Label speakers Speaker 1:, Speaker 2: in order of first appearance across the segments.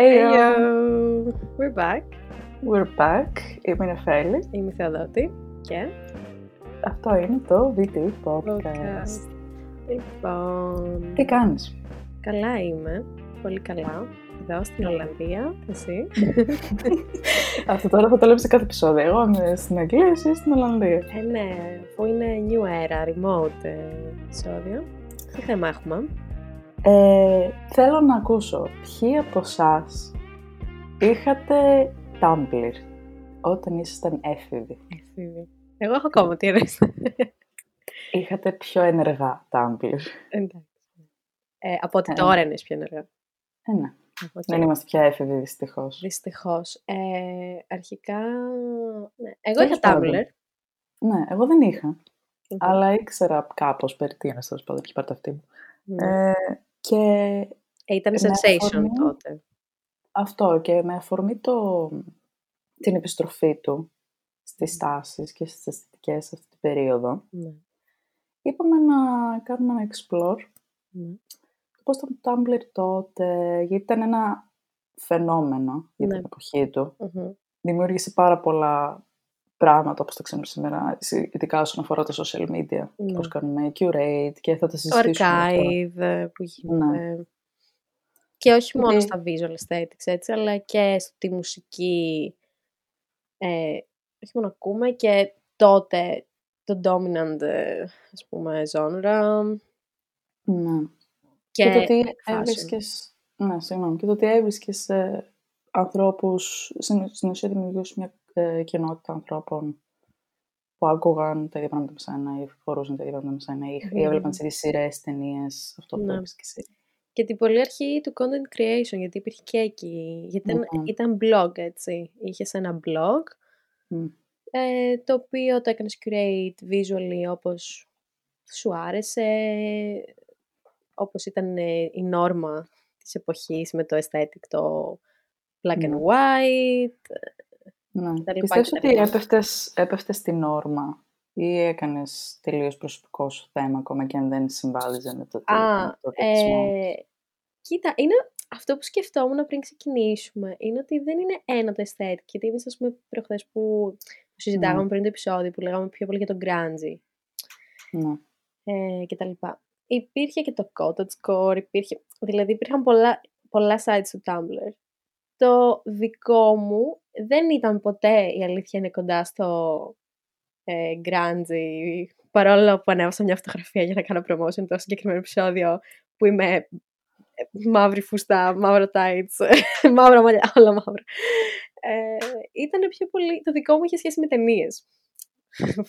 Speaker 1: Hey, yo.
Speaker 2: Hello. We're back.
Speaker 1: We're back. Είμαι η Νεφέλη.
Speaker 2: Είμαι η Θεοδότη και
Speaker 1: Αυτό είναι το VT Podcast.
Speaker 2: podcast. Λοιπόν,
Speaker 1: Τι κάνεις;
Speaker 2: καλά είμαι. Πολύ καλά. Εδώ στην Ολλανδία. Εσύ;
Speaker 1: Αυτό τώρα θα το λέω σε κάθε επεισόδιο. Εγώ είμαι στην Αγγλία, εσύ στην Ολλανδία.
Speaker 2: ε, ναι, που είναι new era, remote ε, επεισόδιο. Τι θέμα έχουμε;
Speaker 1: Ε, θέλω να ακούσω ποιοι από εσάς είχατε Tumblr όταν ήσασταν έφηβοι;
Speaker 2: Εφήβη. Εγώ έχω ακόμα τι αρέσει.
Speaker 1: Είχατε πιο ενεργά Tumblr.
Speaker 2: Εντάξει. Ε, από ότι
Speaker 1: Ε.
Speaker 2: τώρα είναι πιο ενεργά.
Speaker 1: Ε, ναι.
Speaker 2: Από ότι-
Speaker 1: Δεν είμαστε πια έφηβοι, δυστυχώς.
Speaker 2: Δυστυχώς. Ε, αρχικά, ναι. Εγώ
Speaker 1: Τέλος
Speaker 2: είχα
Speaker 1: πάντων.
Speaker 2: Tumblr.
Speaker 1: Ναι, εγώ δεν είχα.
Speaker 2: Μμμ.
Speaker 1: Αλλά ήξερα κάπως περί τίνος, τέλος πάντων, και πάρτε αυτή μου.
Speaker 2: Ναι.
Speaker 1: Ε, και
Speaker 2: Ε, ήταν
Speaker 1: με
Speaker 2: sensation
Speaker 1: αφορμή-
Speaker 2: τότε.
Speaker 1: Αυτό και με αφορμή το, την επιστροφή του στις τάσεις και στις αισθητικές αυτή την περίοδο,
Speaker 2: Ναι.
Speaker 1: είπαμε να κάνουμε ένα explore
Speaker 2: ναι.
Speaker 1: το πώς ήταν το Tumblr τότε, γιατί ήταν ένα φαινόμενο για την
Speaker 2: Ναι.
Speaker 1: εποχή του.
Speaker 2: Μμμ.
Speaker 1: Δημιούργησε πάρα πολλά πράγματα, όπως τα ξέρουμε σήμερα, ειδικά όσον αφορά τα social media.
Speaker 2: Ναι.
Speaker 1: Πώς κάνουμε curate και θα τα
Speaker 2: Το
Speaker 1: συζητήσουμε αυτά.
Speaker 2: archive ε, που γίνεται.
Speaker 1: Ναι.
Speaker 2: Και όχι μόνο
Speaker 1: Ναι.
Speaker 2: στα visual aesthetics, έτσι, αλλά και στη μουσική. Ε, όχι μόνο ακούμε και τότε το dominant, ε, ας πούμε, genre.
Speaker 1: Ναι.
Speaker 2: Και,
Speaker 1: Και, το ότι
Speaker 2: fashion.
Speaker 1: έβρισκες, ναι, συγγνώμη, και το ότι έβρισκες ε, ανθρώπους, στην, στην ουσία δημιουργούσε μια ε, κοινότητα ανθρώπων που άκουγαν τα ίδια πράγματα με σένα ή φορούσαν τα ίδια πράγματα με σένα ή, ή
Speaker 2: Μμμ.
Speaker 1: έβλεπαν τις ίδιες σειρές, ταινίες, αυτό που
Speaker 2: Ναι.
Speaker 1: είπες και εσύ.
Speaker 2: και την πολύ αρχή του content creation, γιατί υπήρχε και εκεί. Γιατί ήταν,
Speaker 1: Μμμ.
Speaker 2: ήταν blog, έτσι. Είχες ένα blog,
Speaker 1: Μμ.
Speaker 2: ε, το οποίο το έκανες curate visually όπως σου άρεσε, όπως ήταν ε, η νόρμα της εποχής με το aesthetic, το black and
Speaker 1: Ναι.
Speaker 2: white.
Speaker 1: Ναι.
Speaker 2: τα λοιπά
Speaker 1: Πιστεύεις
Speaker 2: και τα
Speaker 1: ότι
Speaker 2: λοιπά.
Speaker 1: έπεφτες, έπεφτες στην όρμα ή έκανες τελείως προσωπικό σου θέμα ακόμα και αν δεν συμβάδιζε με το,
Speaker 2: Α,
Speaker 1: με το δεξιμό.
Speaker 2: ε, κοίτα, είναι αυτό που σκεφτόμουν πριν ξεκινήσουμε, είναι ότι δεν είναι ένα το aesthetic, γιατί εμείς, ας πούμε, προχθές που που συζητάγαμε
Speaker 1: Ναι.
Speaker 2: πριν το επεισόδιο, που λέγαμε πιο πολύ για το grungy,
Speaker 1: Ναι.
Speaker 2: ε, και τα λοιπά. Υπήρχε και το cottagecore, υπήρχε, δηλαδή υπήρχαν πολλά, πολλά sites του Tumblr. Το δικό μου δεν ήταν ποτέ, η αλήθεια είναι κοντά στο ε, grungy, παρόλο που ανέβασα μια φωτογραφία για να κάνω promotion το συγκεκριμένο επεισόδιο που είμαι ε, μαύρη φουστά, μαύρο tights, μαύρα μαλλιά, όλα μαύρα. Ε, ήταν πιο πολύ, το δικό μου είχε σχέση με ταινίες.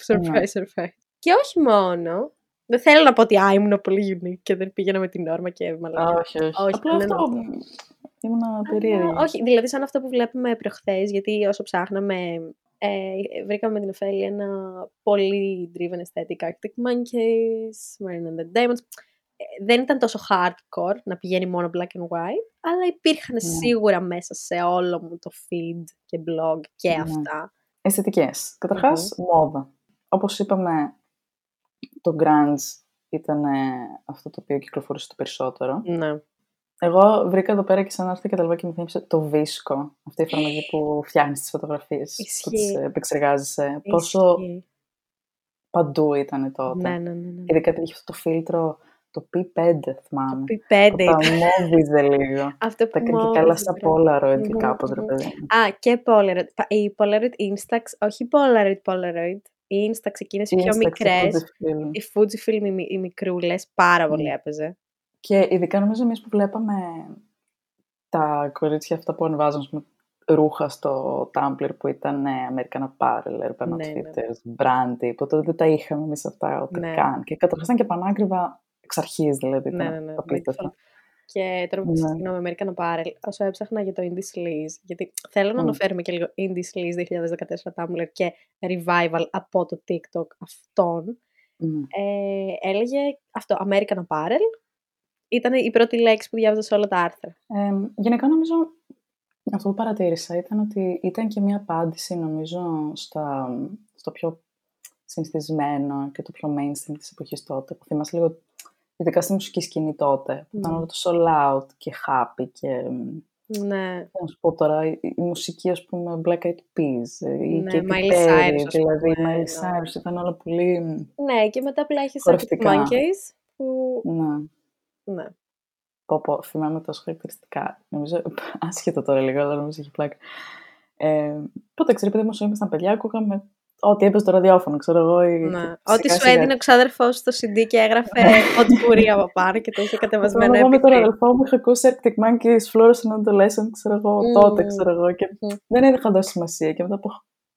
Speaker 2: surprise, surprise. Και όχι μόνο, δεν θέλω να πω ότι α, ήμουν πολύ unique και δεν πήγαινα με την όρμα και
Speaker 1: Α,
Speaker 2: μαλακιά.
Speaker 1: όχι, όχι.
Speaker 2: Όχι,
Speaker 1: Απλά
Speaker 2: δεν εννοώ
Speaker 1: αυτό ήμουν περίεργη.
Speaker 2: Α, Όχι, δηλαδή σαν αυτό που βλέπουμε προχθές, γιατί όσο ψάχναμε, ε, βρήκαμε με την Οφέλη ένα πολύ driven aesthetic Arctic Monkeys, Marine and the Diamonds. Ε, δεν ήταν τόσο hardcore να πηγαίνει μόνο black and white, αλλά υπήρχαν
Speaker 1: Ναι.
Speaker 2: σίγουρα μέσα σε όλο μου το feed και blog και
Speaker 1: Ναι.
Speaker 2: αυτά.
Speaker 1: Αισθητικές. Καταρχάς, μόδα. Όπως είπαμε, το grunge ήταν ε, αυτό το οποίο κυκλοφορούσε το περισσότερο.
Speaker 2: Ναι.
Speaker 1: Εγώ βρήκα εδώ πέρα και σαν άρθρο και τα λοιπά και μου θύμισε το Visco, αυτή η εφαρμογή που φτιάχνεις τις φωτογραφίες, που τις
Speaker 2: Ισχύει.
Speaker 1: επεξεργάζεσαι. Πόσο
Speaker 2: Ισχύει.
Speaker 1: παντού ήταν τότε.
Speaker 2: Ναι, ναι, ναι. ναι.
Speaker 1: Ειδικά επειδή είχε αυτό το φίλτρο, το P5 θυμάμαι.
Speaker 2: P5
Speaker 1: Που τα
Speaker 2: ήταν.
Speaker 1: μόβιζε λίγο.
Speaker 2: Αυτό που
Speaker 1: Τα έκανε και καλά στα
Speaker 2: μόβιζε, ρε.
Speaker 1: Polaroid
Speaker 2: Μμμ,
Speaker 1: κάπως, ρε
Speaker 2: μμμ.
Speaker 1: παιδί μου.
Speaker 2: Α, και Polaroid. Πα- Η Polaroid Instax, όχι Polaroid Polaroid. Η Instax εκείνες οι πιο
Speaker 1: Instax,
Speaker 2: μικρές,
Speaker 1: Fujifilm.
Speaker 2: η Fujifilm οι, μι- οι μικρούλες, πάρα πολύ
Speaker 1: Ναι.
Speaker 2: έπαιζε.
Speaker 1: Και ειδικά νομίζω εμείς που βλέπαμε τα κορίτσια αυτά που ανεβάζουν ας πούμε, ρούχα στο Tumblr που ήταν ε, American Apparel, Urban
Speaker 2: Ναι, ναι.
Speaker 1: Outfitters, Brandy, που τότε δεν τα είχαμε εμείς αυτά ούτε
Speaker 2: Ναι.
Speaker 1: καν. Και καταρχάς ήταν και πανάκριβα εξ αρχής δηλαδή.
Speaker 2: Ναι,
Speaker 1: ήταν
Speaker 2: ναι, ναι,
Speaker 1: απίστευτο.
Speaker 2: beautiful. Και τώρα που
Speaker 1: Ναι.
Speaker 2: συγγνώμη, American Apparel, όσο έψαχνα για το Indie Sleaze, γιατί θέλω να
Speaker 1: Μμ.
Speaker 2: αναφέρουμε και λίγο Indie Sleaze 2014 Tumblr και revival από το TikTok αυτών,
Speaker 1: Μμ.
Speaker 2: ε, έλεγε αυτό, American Apparel, ήταν η πρώτη λέξη που διάβαζα σε όλα τα άρθρα.
Speaker 1: Ε, γενικά νομίζω αυτό που παρατήρησα ήταν ότι ήταν και μια απάντηση νομίζω στα, στο πιο συνηθισμένο και το πιο mainstream της εποχής τότε που θυμάσαι λίγο ειδικά στη μουσική σκηνή τότε που ήταν
Speaker 2: Ναι.
Speaker 1: όλο τόσο loud και happy και μ,
Speaker 2: Ναι.
Speaker 1: Να σου πω τώρα, η, η μουσική, ας πούμε, Black Eyed Peas, ε, η
Speaker 2: Ναι,
Speaker 1: Katy
Speaker 2: Miley
Speaker 1: Perry,
Speaker 2: Cyrus, ας
Speaker 1: δηλαδή η
Speaker 2: πούμε,
Speaker 1: Miley
Speaker 2: ναι.
Speaker 1: Cyrus ήταν όλα πολύ...
Speaker 2: Ναι, και μετά απλά έχεις Arctic
Speaker 1: Χορευτικά.
Speaker 2: Monkeys, που...
Speaker 1: Ναι.
Speaker 2: Ναι.
Speaker 1: Πω, πω, θυμάμαι τόσο χαρακτηριστικά. Νομίζω, άσχετο τώρα λίγο, αλλά νομίζω έχει πλάκα. Ε, πότε ξέρει, παιδί μου, όσο ήμασταν παιδιά, ακούγαμε ό,τι έπαιζε το ραδιόφωνο, ξέρω εγώ. ή-
Speaker 2: ναι.
Speaker 1: και
Speaker 2: Ό,τι
Speaker 1: σιγά
Speaker 2: σου
Speaker 1: σιγά.
Speaker 2: έδινε ο ξάδερφός στο CD και έγραφε ό,τι μπορεί από πάνω και το είχε κατεβασμένο
Speaker 1: Εγώ με τον
Speaker 2: MP3.
Speaker 1: αδελφό μου είχα ακούσει Arctic Monkeys, Fluorescent Adolescent, ξέρω εγώ,
Speaker 2: Μμμ.
Speaker 1: τότε, ξέρω εγώ. Και
Speaker 2: Μμμ.
Speaker 1: δεν είχα δώσει σημασία. Και μετά από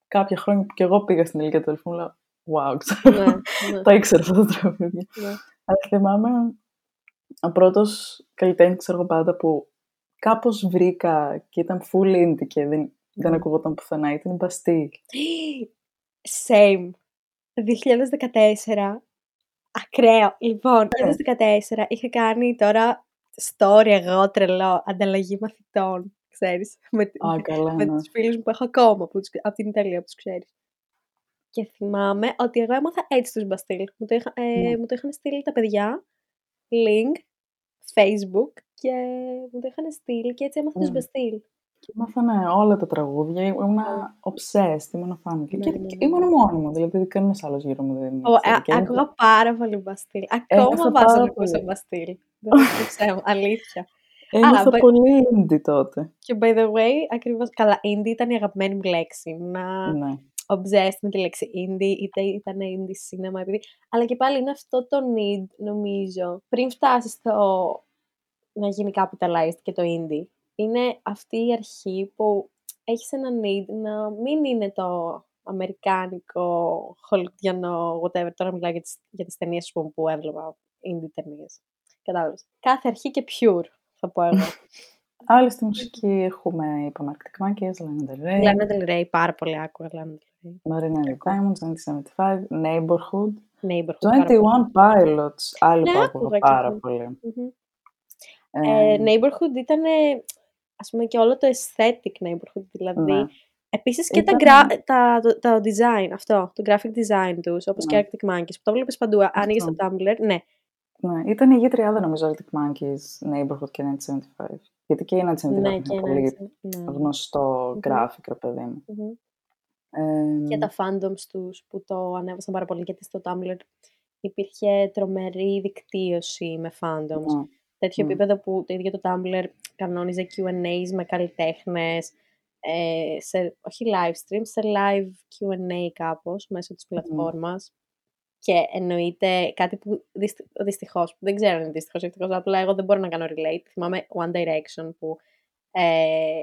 Speaker 1: κάποια χρόνια που και εγώ πήγα στην ηλικία του αδελφού μου, λέω, wow, ξέρω
Speaker 2: ναι,
Speaker 1: εγώ.
Speaker 2: ναι,
Speaker 1: Τα ήξερα αυτά τα τραγούδια.
Speaker 2: ναι.
Speaker 1: Αλλά θυμάμαι ο πρώτος καλλιτέχνης, ξέρω εγώ πάντα, που κάπως βρήκα και ήταν full indie και δεν, δεν
Speaker 2: Μμ.
Speaker 1: ακουγόταν πουθενά, ήταν η Bastille.
Speaker 2: Same. 2014. Ακραίο. Λοιπόν,
Speaker 1: Ναι.
Speaker 2: 2014 είχα κάνει τώρα story εγώ τρελό, ανταλλαγή μαθητών, ξέρεις, με, τη-
Speaker 1: Α, καλά,
Speaker 2: με
Speaker 1: ναι.
Speaker 2: τους φίλους μου που έχω ακόμα που τους, από την Ιταλία που τους ξέρεις. Και θυμάμαι ότι εγώ έμαθα έτσι τους Μπαστίλ. Μου το, είχα, ε,
Speaker 1: Ναι.
Speaker 2: μου το είχαν στείλει τα παιδιά, link, facebook και μου το είχαν στείλει και έτσι έμαθα τους
Speaker 1: Ναι.
Speaker 2: Μπαστίλ.
Speaker 1: Και μάθανε όλα τα τραγούδια, ήμουνα obsessed, ήμουνα fan. Και,
Speaker 2: Ναι,
Speaker 1: και,
Speaker 2: ναι,
Speaker 1: και
Speaker 2: ναι.
Speaker 1: ήμουν μόνη μου, δηλαδή κανένας άλλος γύρω μου δεν
Speaker 2: Ω,
Speaker 1: ήξερε.
Speaker 2: α-
Speaker 1: Και ένιωθα-
Speaker 2: Άκουγα πάρα πολύ Μπαστίλ. Ακόμα
Speaker 1: Ένιωθα
Speaker 2: βάζω
Speaker 1: πάρα
Speaker 2: να ακούσω
Speaker 1: πολύ.
Speaker 2: Μπαστίλ. Δεν το ξέρω, αλήθεια.
Speaker 1: Ένιωθα
Speaker 2: but-
Speaker 1: πολύ indie τότε.
Speaker 2: Και by the way, ακριβώς, καλά, indie ήταν η αγαπημένη μου λέξη. Ήμουνα
Speaker 1: Ναι.
Speaker 2: Obsessed με τη λέξη indie, είτε ήταν indie cinema, επειδή... αλλά και πάλι είναι αυτό το need, νομίζω, πριν φτάσεις στο να γίνει capitalized και το indie. Είναι αυτή η αρχή που έχεις ένα need να μην είναι το αμερικάνικο, χολιουδιανό, whatever. Τώρα μιλάω για τις, για τις ταινίες ας πούμε, που έβλεπα, indie ταινίες. Κατάλαβες. Κάθε αρχή και pure, θα πω εγώ.
Speaker 1: Άλλη στη μουσική έχουμε, είπαμε, Arctic Monkeys, Lana Del Rey,
Speaker 2: Lana Del Rey, πάρα πολύ άκουγα Lana Del Rey.
Speaker 1: Marina and the Diamonds, 1975, Neighborhood,
Speaker 2: Neighborhood. πάρα
Speaker 1: 21 Pilots, άλλη
Speaker 2: Ναι,
Speaker 1: που
Speaker 2: άκουγα
Speaker 1: άκουγα
Speaker 2: κι
Speaker 1: πάρα
Speaker 2: αυτό.
Speaker 1: πολύ.
Speaker 2: Μμμ.
Speaker 1: Ε,
Speaker 2: Ε, neighborhood ήταν, ας πούμε, και όλο το aesthetic neighborhood, δηλαδή.
Speaker 1: ναι.
Speaker 2: Επίσης και
Speaker 1: Ήταν-
Speaker 2: τα, gra- τα, το, το design, αυτό, το graphic design τους, όπως
Speaker 1: Ναι.
Speaker 2: και Arctic Monkeys, που το βλέπεις παντού, άνοιγες το Tumblr, ναι.
Speaker 1: Ναι, ήταν η γη νομίζω Arctic Monkeys, Neighborhood και 1975. Γιατί και η 1975
Speaker 2: Ναι,
Speaker 1: είναι
Speaker 2: και
Speaker 1: πολύ
Speaker 2: ένα, ναι.
Speaker 1: γνωστό
Speaker 2: Μμμ.
Speaker 1: graphic, ρε παιδί μου.
Speaker 2: Μμμ.
Speaker 1: Ε,
Speaker 2: Και τα fandoms τους που το ανέβασαν πάρα πολύ, γιατί στο Tumblr υπήρχε τρομερή δικτύωση με fandoms.
Speaker 1: ναι.
Speaker 2: τέτοιο
Speaker 1: Μμ.
Speaker 2: επίπεδο που το ίδιο το Tumblr κανόνιζε Q&As με καλλιτέχνες, ε, σε, όχι live stream, σε live Q&A κάπως μέσω της πλατφόρμας. Και εννοείται κάτι που δυσ- δυστυχώς, που δεν ξέρω αν είναι δυστυχώς ή ευτυχώς, απλά εγώ δεν μπορώ να κάνω relate. Θυμάμαι One Direction που ε,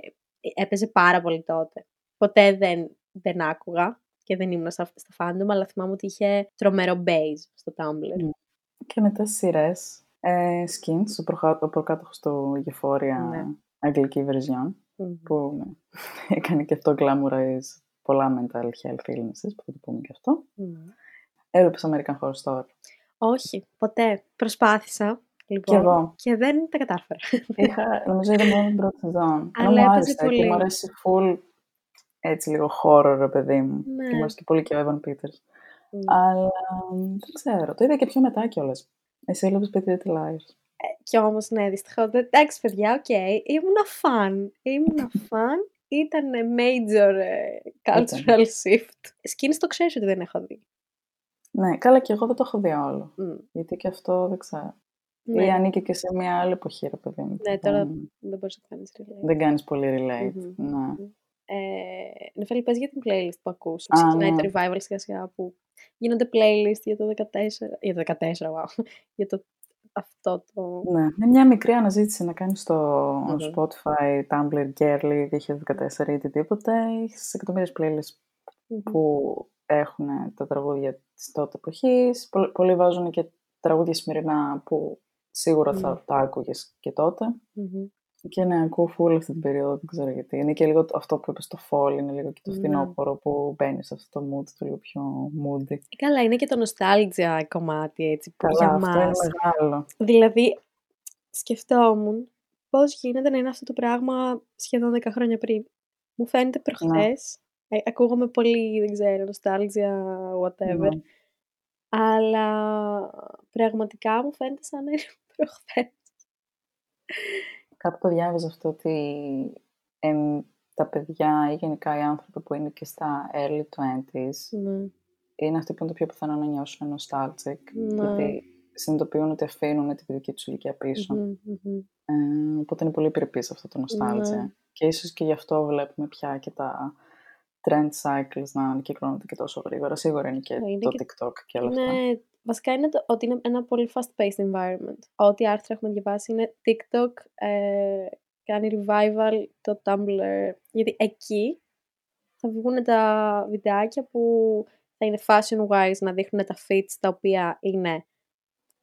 Speaker 2: έπαιζε πάρα πολύ τότε. Ποτέ δεν, δεν άκουγα και δεν ήμουν στα, στα fandom, αλλά θυμάμαι ότι είχε τρομερό base στο Tumblr.
Speaker 1: Μμ. Και μετά σειρές. Ε, Skins, ο, προχα... ο προκάτοχος του Euphoria,
Speaker 2: Ναι.
Speaker 1: αγγλική version,
Speaker 2: Μμμ.
Speaker 1: που ναι, έκανε και αυτό glamorize πολλά mental health illnesses, που θα το πούμε και αυτό.
Speaker 2: Ναι.
Speaker 1: Έβλεπες American Horror Story.
Speaker 2: Όχι, ποτέ. Προσπάθησα, λοιπόν,
Speaker 1: Κι εγώ.
Speaker 2: και δεν τα κατάφερα.
Speaker 1: Είχα, νομίζω ήταν μόνο την πρώτη σεζόν.
Speaker 2: Αλλά
Speaker 1: Ενώ μου
Speaker 2: έπαιζε
Speaker 1: άρεσε και
Speaker 2: πολύ.
Speaker 1: μου αρέσει full έτσι λίγο horror, ρε παιδί μου.
Speaker 2: Ναι.
Speaker 1: Και μου αρέσει και πολύ και ο Evan Peters.
Speaker 2: Μμ.
Speaker 1: Αλλά δεν ξέρω. Το είδα και πιο μετά κιόλας. Εσύ έβλεπες Pretty Little Liars.
Speaker 2: Κι όμως, ναι, δυστυχώς. δεν- Εντάξει, παιδιά, οκ. Ήμουνα φαν. Ήμουνα φαν. Ήταν major ε, cultural shift. Skins το ξέρεις ότι δεν έχω δει.
Speaker 1: Ναι, καλά και εγώ δεν το έχω δει όλο.
Speaker 2: Μμ.
Speaker 1: Γιατί και αυτό δεν ξέρω.
Speaker 2: Ναι,
Speaker 1: Ή ανήκει και σε μια άλλη εποχή, ρε παιδί μου.
Speaker 2: Ναι,
Speaker 1: που
Speaker 2: τώρα
Speaker 1: Δεν,
Speaker 2: δεν μπορείς να κάνεις relate.
Speaker 1: δεν κάνεις πολύ relate.
Speaker 2: Μμμ.
Speaker 1: Ναι.
Speaker 2: Ε, Νεφέλη, πες για την playlist που ακούς.
Speaker 1: Α,
Speaker 2: Ξεκινάει
Speaker 1: ναι.
Speaker 2: το revival σιγά σιγά που γίνονται playlist για το 14. Για το 14, wow. για το αυτό το...
Speaker 1: Ναι, με μια μικρή αναζήτηση να κάνεις στο
Speaker 2: Μμμ.
Speaker 1: Spotify, Tumblr, Girly 2014 ή οτιδήποτε, έχεις εκατομμύριες playlists
Speaker 2: Μμμ.
Speaker 1: που έχουν τα τραγούδια της τότε εποχής. Πολλ- Πολλοί βάζουν και τραγούδια σημερινά που σίγουρα θα
Speaker 2: Μμμ.
Speaker 1: τα άκουγες και τότε.
Speaker 2: Μμμ.
Speaker 1: Και ναι, ακούω full αυτή την περίοδο, δεν ξέρω γιατί. Είναι και λίγο το- αυτό που είπες το fall, είναι λίγο και το
Speaker 2: Ναι.
Speaker 1: φθινόπωρο που μπαίνεις σε αυτό το mood, το λίγο πιο moody.
Speaker 2: Ε, Καλά, είναι και το nostalgia κομμάτι έτσι που
Speaker 1: Καλά,
Speaker 2: για
Speaker 1: αυτό είναι
Speaker 2: μας.
Speaker 1: μεγάλο.
Speaker 2: Δηλαδή, σκεφτόμουν πώς γίνεται να είναι αυτό το πράγμα σχεδόν 10 χρόνια πριν. Μου φαίνεται
Speaker 1: Ναι.
Speaker 2: προχθές. Ε, ακούγομαι πολύ, δεν ξέρω, nostalgia, whatever.
Speaker 1: Ναι.
Speaker 2: Αλλά πραγματικά μου φαίνεται σαν να είναι προχθές.
Speaker 1: Κάπου το διάβαζα αυτό ότι εμ, τα παιδιά ή γενικά οι άνθρωποι που είναι και στα early 20s
Speaker 2: Ναι.
Speaker 1: είναι αυτοί που είναι το πιο πιθανό να νιώσουν nostalgic.
Speaker 2: Ναι.
Speaker 1: Γιατί συνειδητοποιούν ότι αφήνουν τη δική τους ηλικία πίσω.
Speaker 2: Μμμ, μμμ.
Speaker 1: Ε, οπότε είναι πολύ περιπής αυτό το nostalgia.
Speaker 2: Ναι.
Speaker 1: Και ίσως και γι' αυτό βλέπουμε πια και τα trend cycles να ανακυκλώνονται και τόσο γρήγορα. Σίγουρα είναι και
Speaker 2: Είναι
Speaker 1: το
Speaker 2: και-
Speaker 1: TikTok και όλα αυτά.
Speaker 2: Ναι, βασικά είναι το, ότι είναι ένα πολύ fast-paced environment. Ό,τι άρθρα έχουμε διαβάσει είναι TikTok, ε, κάνει revival το Tumblr, γιατί εκεί θα βγουν τα βιντεάκια που θα είναι fashion-wise να δείχνουν τα fits τα οποία είναι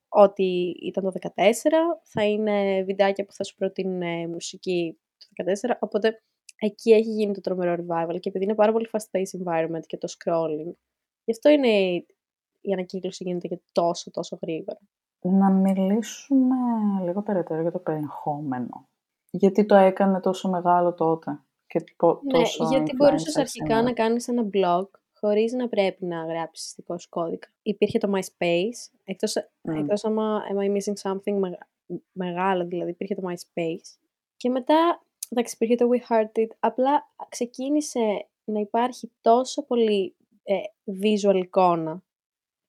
Speaker 2: ό,τι ήταν το 14, θα είναι βιντεάκια που θα σου προτείνουν μουσική το 14, οπότε εκεί έχει γίνει το τρομερό revival και επειδή είναι πάρα πολύ fast-paced environment και το scrolling, γι' αυτό είναι η ανακύκλωση γίνεται και τόσο τόσο γρήγορα.
Speaker 1: Να μιλήσουμε λίγο περαιτέρω για το περιεχόμενο. Γιατί το έκανε τόσο μεγάλο τότε και πο-
Speaker 2: Ναι,
Speaker 1: τόσο
Speaker 2: γιατί
Speaker 1: influencer
Speaker 2: μπορούσες αρχικά
Speaker 1: σήμερα.
Speaker 2: να κάνεις ένα blog χωρίς να πρέπει να γράψεις δικό σου κώδικα. Υπήρχε το MySpace, εκτός,
Speaker 1: Μμ.
Speaker 2: εκτός άμα am I missing something μεγα- μεγάλο, δηλαδή υπήρχε το MySpace. Και μετά, εντάξει, υπήρχε το We Heart It, απλά ξεκίνησε να υπάρχει τόσο πολύ ε, visual εικόνα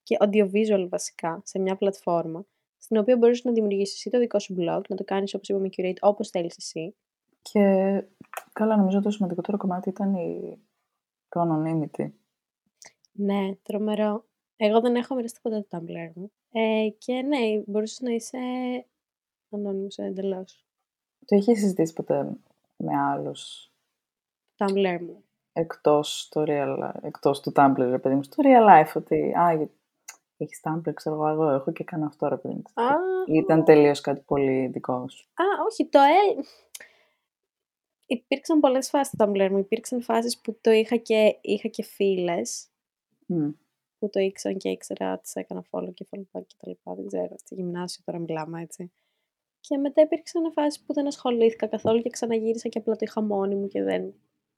Speaker 2: και audiovisual βασικά σε μια πλατφόρμα, στην οποία μπορείς να δημιουργήσεις εσύ το δικό σου blog, να το κάνεις όπως είπαμε curate όπως θέλεις εσύ.
Speaker 1: Και καλά, νομίζω το σημαντικότερο κομμάτι ήταν η... το anonymity.
Speaker 2: Ναι, τρομερό. Εγώ δεν έχω μοιραστεί ποτέ το Tumblr μου. Ε, και ναι, μπορούσες να είσαι ανώνυμος εντελώς.
Speaker 1: Το είχες συζητήσει ποτέ με άλλους
Speaker 2: Το Tumblr μου.
Speaker 1: εκτός, το real, εκτός του Tumblr, ρε παιδί μου, στο real life, ότι α, για- έχεις Tumblr, ξέρω εγώ, εγώ έχω και κάνω αυτό, ρε παιδί μου.
Speaker 2: Α,
Speaker 1: Ήταν τελείως κάτι πολύ δικό σου.
Speaker 2: α, όχι, το ε... Υπήρξαν πολλές φάσεις στο Tumblr μου. Υπήρξαν φάσεις που το είχα και, είχα και φίλες
Speaker 1: Μμ.
Speaker 2: που το ήξεραν και ήξερα, τις έκανα follow και follow back και τα λοιπά. Δεν ξέρω, στη γυμνάσιο τώρα μιλάμε έτσι. Και μετά υπήρξαν φάσεις που δεν ασχολήθηκα καθόλου και ξαναγύρισα και απλά το είχα μόνη μου και δεν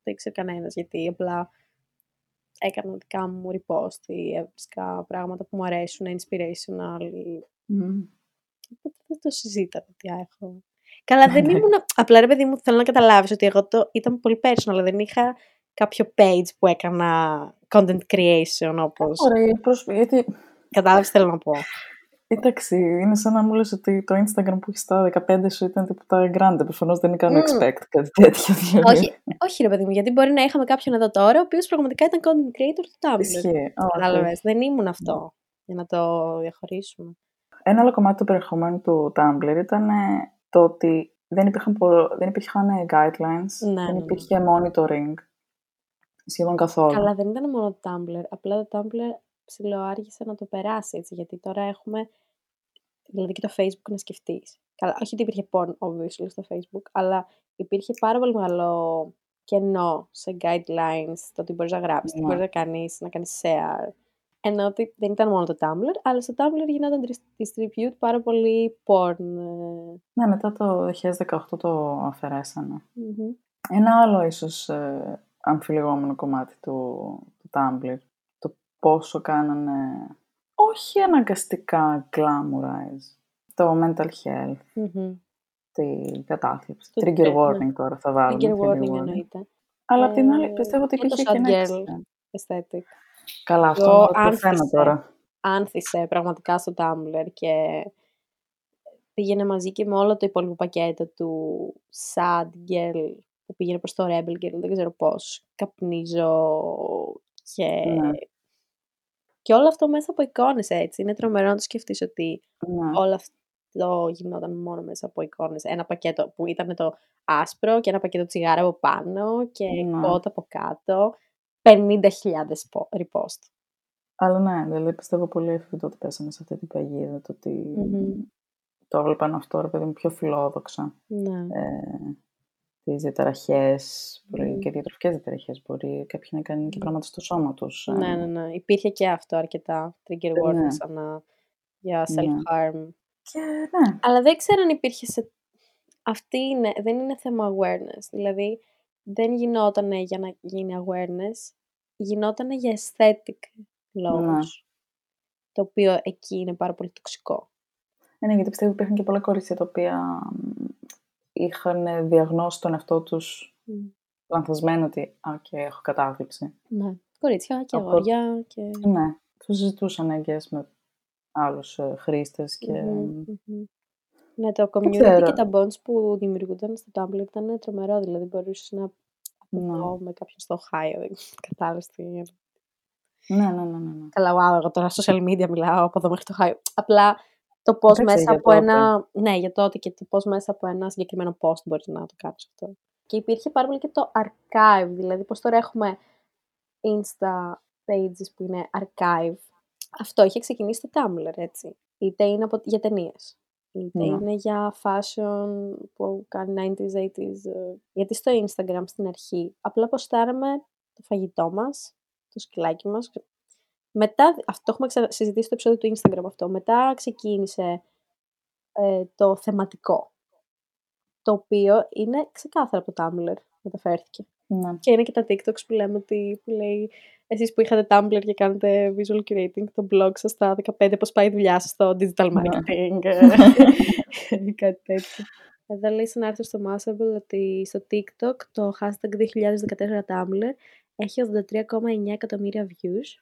Speaker 2: το ήξερε κανένας γιατί απλά έκανα δικά μου repost ή έβρισκα πράγματα που μου αρέσουν, inspirational ή
Speaker 1: Μμ.
Speaker 2: Οπότε δεν το συζήταμε τι έχω. Καλά, δεν
Speaker 1: Ναι.
Speaker 2: ήμουν. Απλά ρε παιδί μου, θέλω να καταλάβεις ότι εγώ το ήταν πολύ personal. Δεν είχα κάποιο page που έκανα content creation όπω.
Speaker 1: Ωραία, προς... γιατί
Speaker 2: Κατάλαβες τι θέλω να πω.
Speaker 1: Εντάξει, είναι σαν να μου λες ότι το Instagram που έχεις στα 15 σου ήταν τίποτα grande. Προφανώς δεν κάνω
Speaker 2: Μμμ.
Speaker 1: expect κάτι τέτοιο. Δηλαδή.
Speaker 2: όχι, όχι, ρε παιδί μου, γιατί μπορεί να είχαμε κάποιον εδώ τώρα, ο οποίος πραγματικά ήταν content creator του Tumblr.
Speaker 1: Ισχύει. Όχι.
Speaker 2: Κατάλαβες. Δεν ήμουν αυτό. Για να το διαχωρίσουμε.
Speaker 1: Ένα άλλο κομμάτι του περιεχομένου του Tumblr ήταν ε, το ότι δεν υπήρχαν, πο- δεν υπήρχαν ε, guidelines,
Speaker 2: Ναι, ναι,
Speaker 1: δεν
Speaker 2: ναι.
Speaker 1: υπήρχε monitoring σχεδόν καθόλου.
Speaker 2: Αλλά δεν ήταν μόνο το Tumblr. Απλά το Tumblr ψιλοάργησε να το περάσει έτσι. Γιατί τώρα έχουμε. Δηλαδή και το Facebook να σκεφτείς. Καλά, όχι ότι υπήρχε porn, obviously, στο Facebook, αλλά υπήρχε πάρα πολύ μεγάλο κενό σε guidelines, το τι μπορείς να γράψεις, τι
Speaker 1: Ναι.
Speaker 2: μπορείς να κάνεις, να κάνεις share. Ενώ ότι δεν ήταν μόνο το Tumblr, αλλά στο Tumblr γινόταν dis- distribute πάρα πολύ porn. ε,
Speaker 1: Ναι, μετά το 2018 το αφαιρέσανε.
Speaker 2: μμμ.
Speaker 1: Ένα άλλο ίσως ε, αμφιλεγόμενο κομμάτι του, του Tumblr, το πόσο κάνανε, όχι αναγκαστικά glamorize, το mental health,
Speaker 2: Μμμ.
Speaker 1: την κατάθλιψη.
Speaker 2: Το
Speaker 1: Trigger
Speaker 2: τε- ναι.
Speaker 1: warning τώρα θα βάλουμε.
Speaker 2: Trigger warning εννοείται.
Speaker 1: Αλλά απ' την άλλη
Speaker 2: Ε,
Speaker 1: πιστεύω ότι
Speaker 2: και το
Speaker 1: υπήρχε και
Speaker 2: sad
Speaker 1: ένα
Speaker 2: girl
Speaker 1: extra.
Speaker 2: aesthetic.
Speaker 1: Καλά, αυτό
Speaker 2: Το
Speaker 1: είναι το θέμα
Speaker 2: άνθησε.
Speaker 1: τώρα.
Speaker 2: άνθησε πραγματικά στο Tumblr και πήγαινε μαζί και με όλο το υπόλοιπο πακέτο του sad girl που πήγαινε προς το rebel girl, δεν ξέρω πώς, καπνίζω και...
Speaker 1: Ναι.
Speaker 2: Και όλο αυτό μέσα από εικόνες έτσι. Είναι τρομερό να το σκεφτείς ότι
Speaker 1: Ναι.
Speaker 2: όλο αυτό γινόταν μόνο μέσα από εικόνες. Ένα πακέτο που ήταν το άσπρο και ένα πακέτο τσιγάρα από πάνω και
Speaker 1: Ναι.
Speaker 2: κότα από κάτω. 50.000 πο- repost.
Speaker 1: Αλλά ναι, δηλαδή πιστεύω πολύ αυτό ότι πέσαμε σε αυτή την παγίδα, το ότι
Speaker 2: Μμμ.
Speaker 1: το έβλεπαν αυτό, ρε παιδί μου, πιο φιλόδοξα.
Speaker 2: Ναι.
Speaker 1: Ε, τις διαταραχές, μπορεί
Speaker 2: Μμμ.
Speaker 1: και διατροφικές διαταραχές, μπορεί κάποιοι να κάνουν και
Speaker 2: Μμ.
Speaker 1: πράγματα στο σώμα τους. ε,
Speaker 2: Ναι, ναι, ναι. Υπήρχε και αυτό αρκετά. Trigger
Speaker 1: Ε,
Speaker 2: warnings
Speaker 1: ναι.
Speaker 2: ανά για
Speaker 1: Ναι.
Speaker 2: self-harm.
Speaker 1: Και ναι,
Speaker 2: Αλλά δεν ξέρω αν υπήρχε σε... Αυτή είναι, δεν είναι θέμα awareness. Δηλαδή, δεν γινόταν για να γίνει awareness. Γινόταν για aesthetic λόγους. Το οποίο εκεί είναι πάρα πολύ τοξικό.
Speaker 1: Ε, ναι, γιατί πιστεύω ότι υπήρχαν και πολλά κορίτσια τα οποία μ, είχαν διαγνώσει τον εαυτό τους
Speaker 2: Μμ.
Speaker 1: λανθασμένο ότι «Α, και έχω κατάθλιψη».
Speaker 2: Ναι. Κορίτσια και
Speaker 1: Οπότε-
Speaker 2: αγόρια και...
Speaker 1: Ναι, το συζητούσαν αγγές με άλλους ε, χρήστες και...
Speaker 2: Μμμ, μμμ. Ναι, το community
Speaker 1: ξέρω.
Speaker 2: και τα bonds που δημιουργούνταν στο Tumblr ήταν τρομερό. Δηλαδή, μπορούσες να
Speaker 1: Ναι.
Speaker 2: πω με κάποιον στο Ohio, δεν κατάλαβες τι είναι.
Speaker 1: Ναι, ναι, ναι, ναι, ναι.
Speaker 2: Καλά, wow, εγώ τώρα social media μιλάω από εδώ μέχρι το Ohio. Απλά το πώς
Speaker 1: Εντάξει,
Speaker 2: μέσα
Speaker 1: για
Speaker 2: από
Speaker 1: τότε.
Speaker 2: ένα... Ναι, για τότε και το πώς μέσα από ένα συγκεκριμένο post μπορείς να το κάνεις αυτό. Και υπήρχε πάρα πολύ και το archive, δηλαδή πώς τώρα έχουμε insta pages που είναι archive. Αυτό είχε ξεκινήσει στο Tumblr, έτσι. Είτε είναι από, για ταινίες. Είτε
Speaker 1: Ναι.
Speaker 2: είναι για fashion που κάνει 90s, 80s. ε, Γιατί στο Instagram στην αρχή απλά ποστάραμε το φαγητό μας, το σκυλάκι μας. Μετά, αυτό το έχουμε ξα- συζητήσει στο επεισόδιο του Instagram αυτό. Μετά ξεκίνησε ε, το θεματικό. Το οποίο είναι ξεκάθαρα από το Tumblr, μεταφέρθηκε.
Speaker 1: ναι.
Speaker 2: Και είναι και τα TikToks που λέμε ότι που λέει εσείς που είχατε Tumblr και κάνετε visual curating το blog σας στα 15 πώς πάει η δουλειά σας στο digital
Speaker 1: Ναι.
Speaker 2: marketing; Ή κάτι τέτοιο. Εδώ λέει σε ένα άρθρο στο Mashable ότι στο TikTok το hashtag 2014 Tumblr έχει 83,9 εκατομμύρια views.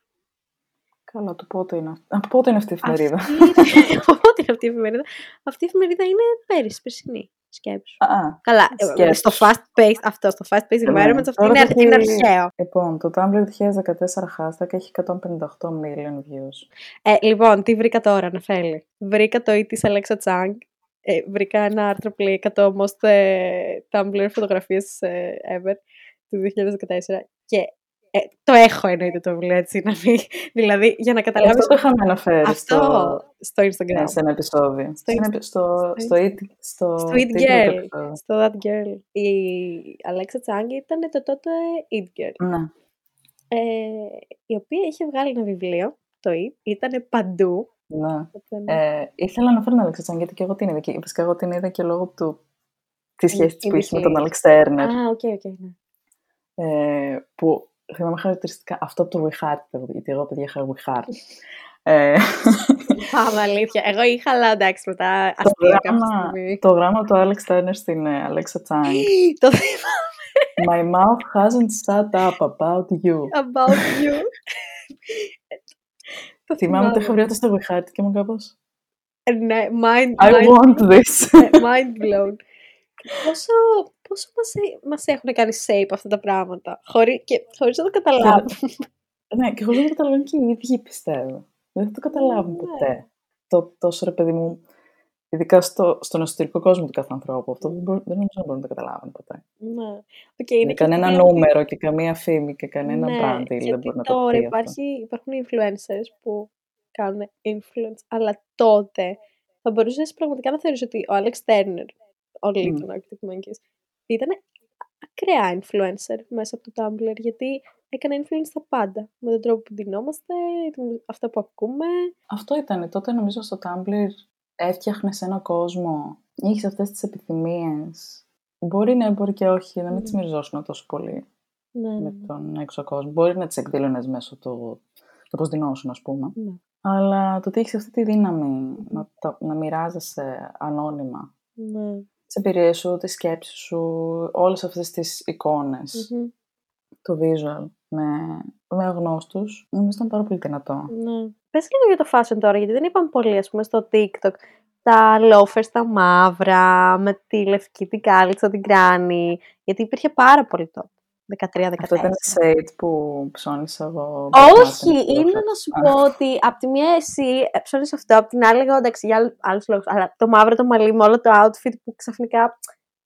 Speaker 1: Καλά, το πότε είναι, αυ- από πότε είναι αυτή η εφημερίδα.
Speaker 2: Αυτή- Από πότε είναι αυτή η εφημερίδα. Αυτή η εφημερίδα είναι πέρυσι, περσινή. Σκέψου.
Speaker 1: Α, α,
Speaker 2: Καλά, ε,
Speaker 1: σκέψου.
Speaker 2: στο fast paced, αυτό, στο fast paced
Speaker 1: Ναι,
Speaker 2: environment, αυτό
Speaker 1: τώρα
Speaker 2: είναι,
Speaker 1: το
Speaker 2: αρχ- είναι
Speaker 1: έχει-
Speaker 2: αρχαίο.
Speaker 1: Λοιπόν, το Tumblr 2014 hashtag έχει 158 million views.
Speaker 2: Ε, λοιπόν, τι βρήκα τώρα, Νεφέλη. Βρήκα το e της Alexa Chang. Ε, βρήκα ένα άρθρο που λέει 100 most ε, Tumblr φωτογραφίες ε, ever του 2014 και ε, το έχω εννοείται το βιβλίο έτσι να μην... δηλαδή για να καταλάβεις
Speaker 1: Αυτό το είχαμε αναφέρει
Speaker 2: αυτό
Speaker 1: στο,
Speaker 2: στο Instagram,
Speaker 1: ναι, σε ένα επεισόδιο.
Speaker 2: Στο
Speaker 1: Σε ένα
Speaker 2: Insta-
Speaker 1: επει- στο,
Speaker 2: στο
Speaker 1: στο, It- στο,
Speaker 2: στο It
Speaker 1: TikTok
Speaker 2: Girl,
Speaker 1: επεισόδιο.
Speaker 2: στο That Girl. Η Alexa Chang ήταν το τότε It Girl,
Speaker 1: Ναι.
Speaker 2: ε, η οποία είχε βγάλει ένα βιβλίο, το It, ήταν παντού.
Speaker 1: Ναι.
Speaker 2: Ήταν-
Speaker 1: Ε, ήθελα να φέρω την Αλέξα Τσάν, γιατί και εγώ την είδα. Και βασικά εγώ την είδα και λόγω του της σχέσης της που είχε με τον
Speaker 2: Ειδική.
Speaker 1: Άλεξ Τέρνερ.
Speaker 2: Α, οκ, οκ, ναι.
Speaker 1: Ε, που θυμάμαι χαρακτηριστικά αυτό από το We Heart, παιδί, γιατί εγώ παιδιά είχα We Heart. ε,
Speaker 2: Πάμε, αλήθεια. Εγώ είχα, αλλά εντάξει, μετά
Speaker 1: το,
Speaker 2: αστεία κάποια
Speaker 1: γράμμα,
Speaker 2: στιγμή.
Speaker 1: το γράμμα του Alex Turner στην ε, Alexa Chung.
Speaker 2: Το θυμάμαι
Speaker 1: My mouth hasn't shut up about you.
Speaker 2: about you. Το
Speaker 1: Θυμάμαι ότι είχα
Speaker 2: θυμάμαι.
Speaker 1: βρει αυτό στο We Heart και ήμουν κάπως
Speaker 2: Ε, Ναι, mind,
Speaker 1: I
Speaker 2: mind,
Speaker 1: want this.
Speaker 2: ε, mind blown. Πόσο, πόσο μας, ε- μας έχουν κάνει shape αυτά τα πράγματα, χωρίς, και, χωρίς να το καταλάβουμε.
Speaker 1: ναι, και χωρίς να το καταλαβαίνουν και οι ίδιοι πιστεύω. Δεν θα το καταλάβουν
Speaker 2: Ναι.
Speaker 1: ποτέ. Το, τόσο ρε παιδί μου, ειδικά στο, στον εσωτερικό κόσμο του κάθε ανθρώπου, αυτό δεν, μπορεί, δεν νομίζω να μπορούν να το καταλάβουν ποτέ.
Speaker 2: Ναι. Οκ, είναι
Speaker 1: Είναι
Speaker 2: και
Speaker 1: κανένα
Speaker 2: αυτό
Speaker 1: νούμερο και καμία φήμη και κανένα
Speaker 2: Ναι,
Speaker 1: brand deal δεν
Speaker 2: γιατί
Speaker 1: μπορεί να το
Speaker 2: τώρα
Speaker 1: πει αυτό.
Speaker 2: υπάρχει, υπάρχουν influencers που κάνουν influence, αλλά τότε θα μπορούσες πραγματικά να θεωρήσει ότι ο Alex Turner, ο lead
Speaker 1: Μμ.
Speaker 2: των Arctic Monkeys, ήταν ακραία influencer μέσα από το Tumblr, γιατί έκανε influence στα πάντα. Με τον τρόπο που ντυνόμαστε, με αυτά που ακούμε.
Speaker 1: Αυτό ήταν. Τότε νομίζω στο Tumblr έφτιαχνες ένα κόσμο. Είχες αυτές τις επιθυμίες. Μπορεί ναι, μπορεί και όχι, να μην τις
Speaker 2: Μμμ.
Speaker 1: μυριζόσουν τόσο πολύ
Speaker 2: Ναι, ναι,
Speaker 1: με
Speaker 2: ναι.
Speaker 1: τον έξω κόσμο. Μπορεί να τις εκδήλωνες μέσω του το πώς δινόσουν, ας πούμε.
Speaker 2: ναι.
Speaker 1: Αλλά το ότι έχεις αυτή τη δύναμη να, τα, να μοιράζεσαι ανώνυμα
Speaker 2: ναι.
Speaker 1: Τις εμπειρίες σου, τις σκέψεις σου, όλες αυτές τις εικόνες,
Speaker 2: Μμμ.
Speaker 1: το visual με, με αγνώστους, νομίζω ήταν πάρα πολύ δυνατό.
Speaker 2: Ναι. Πες λίγο για το fashion τώρα, γιατί δεν είπαμε πολύ, ας πούμε, στο TikTok. Τα loafers, τα μαύρα, με τη λευκή την κάλιτσα, την κράνη. Γιατί υπήρχε πάρα πολύ τότε. 13-14.
Speaker 1: Αυτό ήταν shade που ψώνισα εγώ.
Speaker 2: Όχι,
Speaker 1: Batman,
Speaker 2: είναι
Speaker 1: Loafers.
Speaker 2: να σου πω ότι από τη μία εσύ ψώνεις αυτό, από την άλλη εγώ εντάξει για άλλους λόγους, αλλά το μαύρο το μαλλί με όλο το outfit που ξαφνικά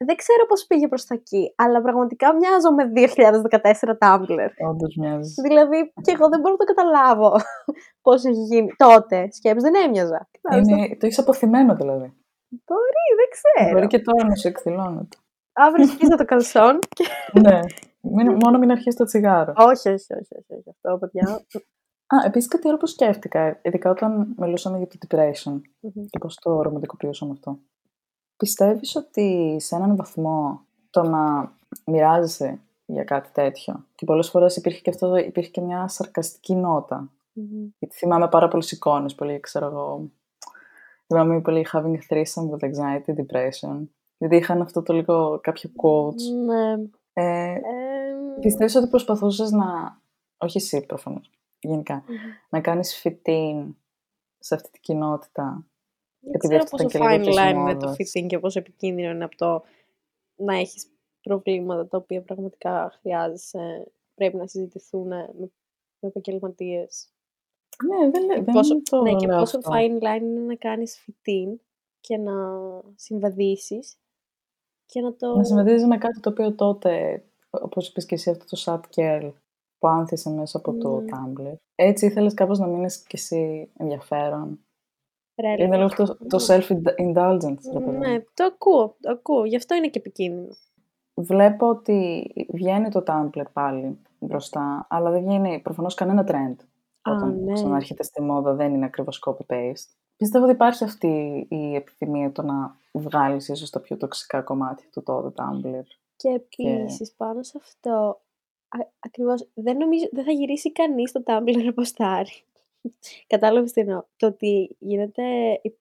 Speaker 2: δεν ξέρω πώς πήγε προς τα εκεί, αλλά πραγματικά μοιάζω με 2014 Tumblr.
Speaker 1: Όντως μοιάζεις.
Speaker 2: Δηλαδή, και εγώ δεν μπορώ να το καταλάβω πώς έχει γίνει. Τότε, σκέψη, δεν έμοιαζα.
Speaker 1: Είναι, το έχεις αποθυμένο δηλαδή.
Speaker 2: Μπορεί, δεν ξέρω.
Speaker 1: Μπορεί και τώρα να σου εκδηλώνεται.
Speaker 2: Αύριο σκίζω το καλσόν. Και...
Speaker 1: ναι. Μην, μόνο μην αρχίσεις το τσιγάρο.
Speaker 2: όχι, όχι, όχι, όχι, όχι, αυτό, παιδιά.
Speaker 1: Α, επίσης κάτι άλλο που σκέφτηκα, ειδικά όταν μιλούσαμε για το depression
Speaker 2: Μμμ.
Speaker 1: και πώς το ρομαντικοποιούσαμε αυτό. Πιστεύεις ότι σε έναν βαθμό το να μοιράζεσαι για κάτι τέτοιο. Και πολλές φορές υπήρχε και αυτό, υπήρχε και μια σαρκαστική νότα.
Speaker 2: Μμμ.
Speaker 1: Γιατί θυμάμαι πάρα πολλές εικόνες, πολύ, ξέρω εγώ. Θυμάμαι πολύ having a threesome with anxiety, depression. Δηλαδή είχαν αυτό το λίγο κάποιο quotes.
Speaker 2: Ναι.
Speaker 1: Ε,
Speaker 2: Ε,
Speaker 1: πιστεύεις ότι προσπαθούσες να, όχι εσύ προφανώς, γενικά, να κάνεις fit in σε αυτή την κοινότητα.
Speaker 2: Δεν
Speaker 1: επειδή
Speaker 2: ξέρω
Speaker 1: αυτό
Speaker 2: πόσο
Speaker 1: ήταν και λίγο
Speaker 2: fine
Speaker 1: της
Speaker 2: line είναι το
Speaker 1: μόδας.
Speaker 2: fitting και πόσο επικίνδυνο είναι από το να έχεις προβλήματα τα οποία πραγματικά χρειάζεσαι, πρέπει να συζητηθούν με, με επαγγελματίες.
Speaker 1: Ναι, δεν, λέ- δεν
Speaker 2: Πόσο,
Speaker 1: το
Speaker 2: ναι, και
Speaker 1: λέω
Speaker 2: πόσο
Speaker 1: αυτό.
Speaker 2: fine line είναι να κάνεις fit-in και να συμβαδίσεις και να το...
Speaker 1: Να συμβαδίζεις με κάτι το οποίο τότε, όπως είπες και εσύ, αυτό το sad girl που άνθησε μέσα από το
Speaker 2: Ναι.
Speaker 1: Tumblr. Έτσι ήθελες κάπως να μείνεις κι εσύ ενδιαφέρον;
Speaker 2: relevant.
Speaker 1: Είναι λίγο το, το self-indulgence, ρε παιδί μου.
Speaker 2: Ναι, το ακούω, το ακούω. Γι' αυτό είναι και επικίνδυνο.
Speaker 1: Βλέπω ότι βγαίνει το Tumblr πάλι μπροστά, αλλά δεν βγαίνει προφανώς κανένα trend.
Speaker 2: Α,
Speaker 1: Όταν
Speaker 2: ναι.
Speaker 1: ξανάρχεται στη μόδα δεν είναι ακριβώς copy-paste. Πιστεύω ότι υπάρχει αυτή η επιθυμία το να βγάλεις ίσως τα πιο τοξικά κομμάτια του τότε Tumblr.
Speaker 2: Και επίσης πάνω σε αυτό, α, ακριβώς, δεν νομίζω, δεν θα γυρίσει κανείς το Tumblr να ποστάρει. Κατάλαβες τι εννοώ. Το ότι γίνεται,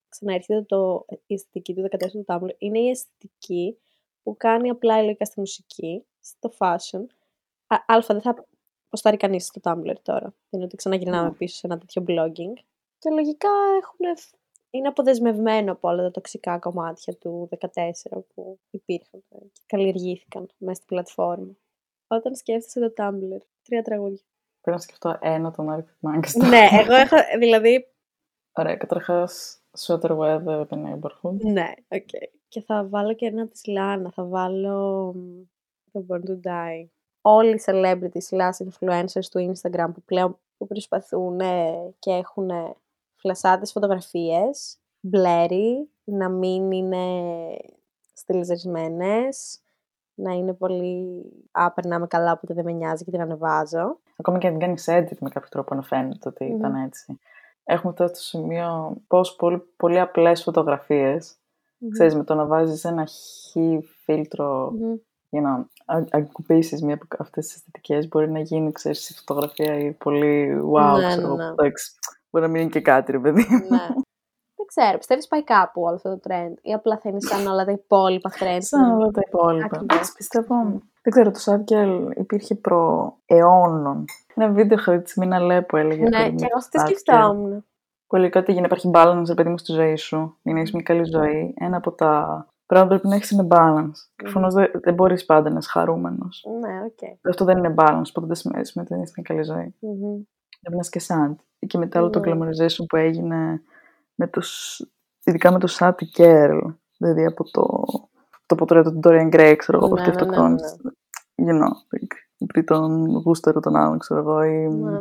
Speaker 2: ξαναέρχεται το, η αισθητική του 14 του Tumblr, είναι η αισθητική που κάνει απλά υλικά στη μουσική, στο fashion. Α, α, δεν θα ποστάρει κανείς στο Tumblr τώρα. Δεν είναι ότι ξαναγυρνάμε
Speaker 1: Ναι.
Speaker 2: πίσω σε ένα τέτοιο blogging. Και λογικά έχουν, είναι αποδεσμευμένο από όλα τα τοξικά κομμάτια του 14 που υπήρχαν και καλλιεργήθηκαν μέσα στην πλατφόρμα. Όταν σκέφτεσαι το Tumblr, τρία τραγούδια.
Speaker 1: Πρέπει να σκεφτώ ένα των Arctic Monkeys.
Speaker 2: ναι, εγώ έχω, δηλαδή,
Speaker 1: Ωραία, καταρχάς, Sweater Weather, The Neighborhood.
Speaker 2: ναι, οκ. Και θα βάλω και ένα της Lana, θα βάλω μ, το Born to Die. Όλοι οι celebrities slash influencers του Instagram που πλέον που προσπαθούν και έχουν φλασάτες φωτογραφίες, blurry, να μην είναι στυλιζαρισμένες, να είναι πολύ «Α, περνάμε καλά, οπότε δεν με νοιάζει και την ανεβάζω».
Speaker 1: Ακόμα και αν την κάνεις edit με κάποιο τρόπο να φαίνεται ότι
Speaker 2: Μμμ.
Speaker 1: ήταν έτσι. Έχουμε φτάσει στο σημείο πώς πολύ, πολύ απλές φωτογραφίες, ξέρεις, με το να βάζεις ένα χ φίλτρο
Speaker 2: Μμμ.
Speaker 1: για να α- ακουμπήσεις μία από αυτές τις αισθητικές μπορεί να γίνει, ξέρεις, η φωτογραφία η πολύ wow,
Speaker 2: Ναι,
Speaker 1: ξέρω,
Speaker 2: ναι.
Speaker 1: εγώ, εντάξει, μπορεί να μην είναι και κάτι, ρε παιδί.
Speaker 2: ναι. Δεν ξέρω, πιστεύεις πάει κάπου όλο αυτό το trend ή απλά θα είναι σαν όλα τα υπόλοιπα trends.
Speaker 1: Σαν όλα τα υπόλοιπα.
Speaker 2: Ακριβώς.
Speaker 1: Εντάξει, πιστεύω, δεν ξέρω, το Σάρκελ υπήρχε προ αιώνων. Ένα βίντεο είχα δει της Μίνα Λέ που έλεγε.
Speaker 2: Ναι,
Speaker 1: περίμενε,
Speaker 2: και εγώ
Speaker 1: το
Speaker 2: αυτό
Speaker 1: Sad Girl.
Speaker 2: σκεφτόμουν.
Speaker 1: Που έλεγε ότι για να υπάρχει balance, ρε παιδί μου, στη ζωή σου, για να έχεις μια καλή ζωή, ένα από τα πράγματα που πρέπει να έχεις είναι balance. Και προφανώς δεν, δεν μπορείς πάντα να είσαι χαρούμενος.
Speaker 2: Ναι, οκ.
Speaker 1: Αυτό δεν είναι balance, οπότε δεν σημαίνει σημαίνει ότι δεν έχει μια καλή ζωή.
Speaker 2: Μμμ.
Speaker 1: Πρέπει να είσαι και sad. Και μετά όλο το
Speaker 2: Ναι.
Speaker 1: glamorization που έγινε, με το, σ- ειδικά με το sad girl, δηλαδή από το, το πορτρέτο του Dorian Gray, ξέρω εγώ, που
Speaker 2: Ναι,
Speaker 1: αυτή
Speaker 2: ναι, ναι,
Speaker 1: αυτοκτόνησε. You know, like, επειδή τον γούσταρε τον άλλον, ξέρω εγώ, ή...
Speaker 2: Ναι.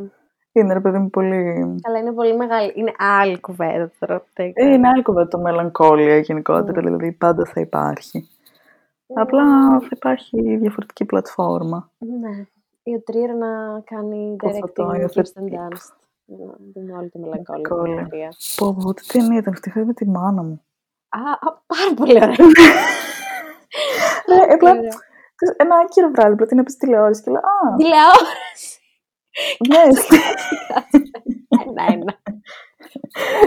Speaker 1: Είναι, ρε παιδί μου, πολύ...
Speaker 2: Αλλά είναι πολύ μεγάλη. Είναι άλλη κουβέντα τώρα. δεν-
Speaker 1: Ε, είναι άλλη κουβέντα το μελαγκόλια γενικότερα,
Speaker 2: Ναι.
Speaker 1: δηλαδή πάντα θα υπάρχει.
Speaker 2: Ναι.
Speaker 1: Απλά θα υπάρχει διαφορετική πλατφόρμα.
Speaker 2: Ναι. Η Οτρίρα να κάνει
Speaker 1: Πώς θα το
Speaker 2: directing
Speaker 1: υιοθετεί.
Speaker 2: Kirsten Dunst. Να δούμε όλη τη μελαγκόλια
Speaker 1: Μελαγκόλια.
Speaker 2: την εταιρεία.
Speaker 1: Πω, πω, τι ταινία ήταν αυτή, είχα δει με τη μάνα μου.
Speaker 2: Α, α, πάρα πολύ ωραία.
Speaker 1: Ε, απλά,
Speaker 2: Ωραία.
Speaker 1: ξέρεις, ένα άκυρο βράδυ, απλά την έπαιζε τηλεόραση και λέω, α,
Speaker 2: Τηλεόραση.
Speaker 1: ναι,
Speaker 2: Ένα-ένα.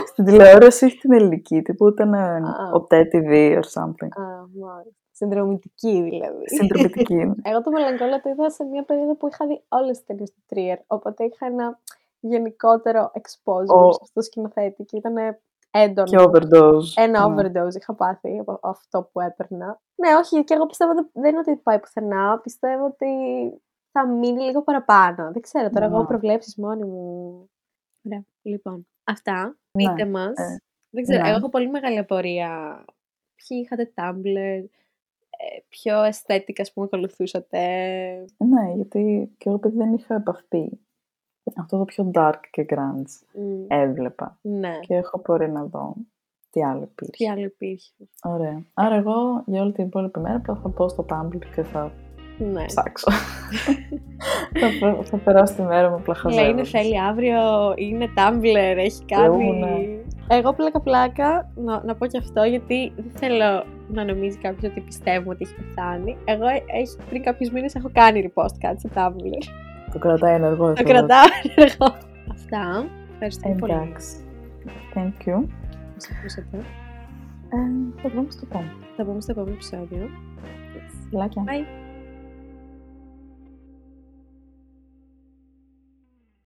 Speaker 1: στην τηλεόραση έχει την ελληνική τύπου, ήταν ε,
Speaker 2: Α.
Speaker 1: ο TV or something.
Speaker 2: Α, μάλιστα. Συνδρομητική δηλαδή.
Speaker 1: Συντροπιτική είναι.
Speaker 2: Εγώ το μελαγκόλια το είδα σε μια περίοδο που είχα δει όλες τις ταινίες του Τρίερ, οπότε είχα ένα γενικότερο exposure
Speaker 1: Ο-
Speaker 2: στο σκηνοθέτη και ήταν έντονο.
Speaker 1: και overdose.
Speaker 2: Ένα
Speaker 1: Ναι.
Speaker 2: overdose είχα πάθει από αυτό που έπαιρνα. Ναι, όχι, και εγώ πιστεύω ότι δεν είναι ότι πάει πουθενά. Πιστεύω ότι θα μείνει λίγο παραπάνω. Δεν ξέρω, τώρα εγώ
Speaker 1: Ναι.
Speaker 2: προβλέψεις μόνη μου. Ωραία, λοιπόν. Αυτά,
Speaker 1: Ναι,
Speaker 2: πείτε μας.
Speaker 1: ε,
Speaker 2: δεν ξέρω,
Speaker 1: ναι.
Speaker 2: εγώ έχω πολύ μεγάλη απορία. Ποιοι είχατε Tumblr, ε, ποιο aesthetic ας πούμε ακολουθούσατε.
Speaker 1: Ναι, γιατί και εγώ επειδή δεν είχα επαφή. Αυτό το πιο dark και grunge
Speaker 2: Μμ,
Speaker 1: έβλεπα.
Speaker 2: Ναι,
Speaker 1: Και έχω πορεία να δω τι άλλο υπήρχε.
Speaker 2: τι άλλο υπήρχε.
Speaker 1: Ωραία. Άρα εγώ για όλη την υπόλοιπη μέρα απλά θα πω στο Tumblr και θα
Speaker 2: Ναι.
Speaker 1: ψάξω. θα, πε- θα περάσω τη μέρα μου απλά
Speaker 2: Λέει είναι
Speaker 1: χαζεύοντας.
Speaker 2: θέλει αύριο, είναι Tumblr, έχει κάνει...
Speaker 1: Θεούνα.
Speaker 2: Εγώ πλάκα πλάκα, να, να πω και αυτό, γιατί δεν θέλω να νομίζει κάποιος ότι πιστεύω ότι έχει πεθάνει. Εγώ ε- έχει, πριν κάποιους μήνες έχω κάνει repost κάτι στο Tumblr.
Speaker 1: Το κρατάει ενεργό.
Speaker 2: Το
Speaker 1: αυτό,
Speaker 2: κρατάω ενεργό. Αυτά. Ευχαριστώ πολύ.
Speaker 1: Εντάξει. Thank you.
Speaker 2: Μας ακούσατε.
Speaker 1: Ε, θα το πούμε στο επόμενο.
Speaker 2: Θα πούμε στο επόμενο επεισόδιο.
Speaker 1: Φιλάκια.
Speaker 2: Bye.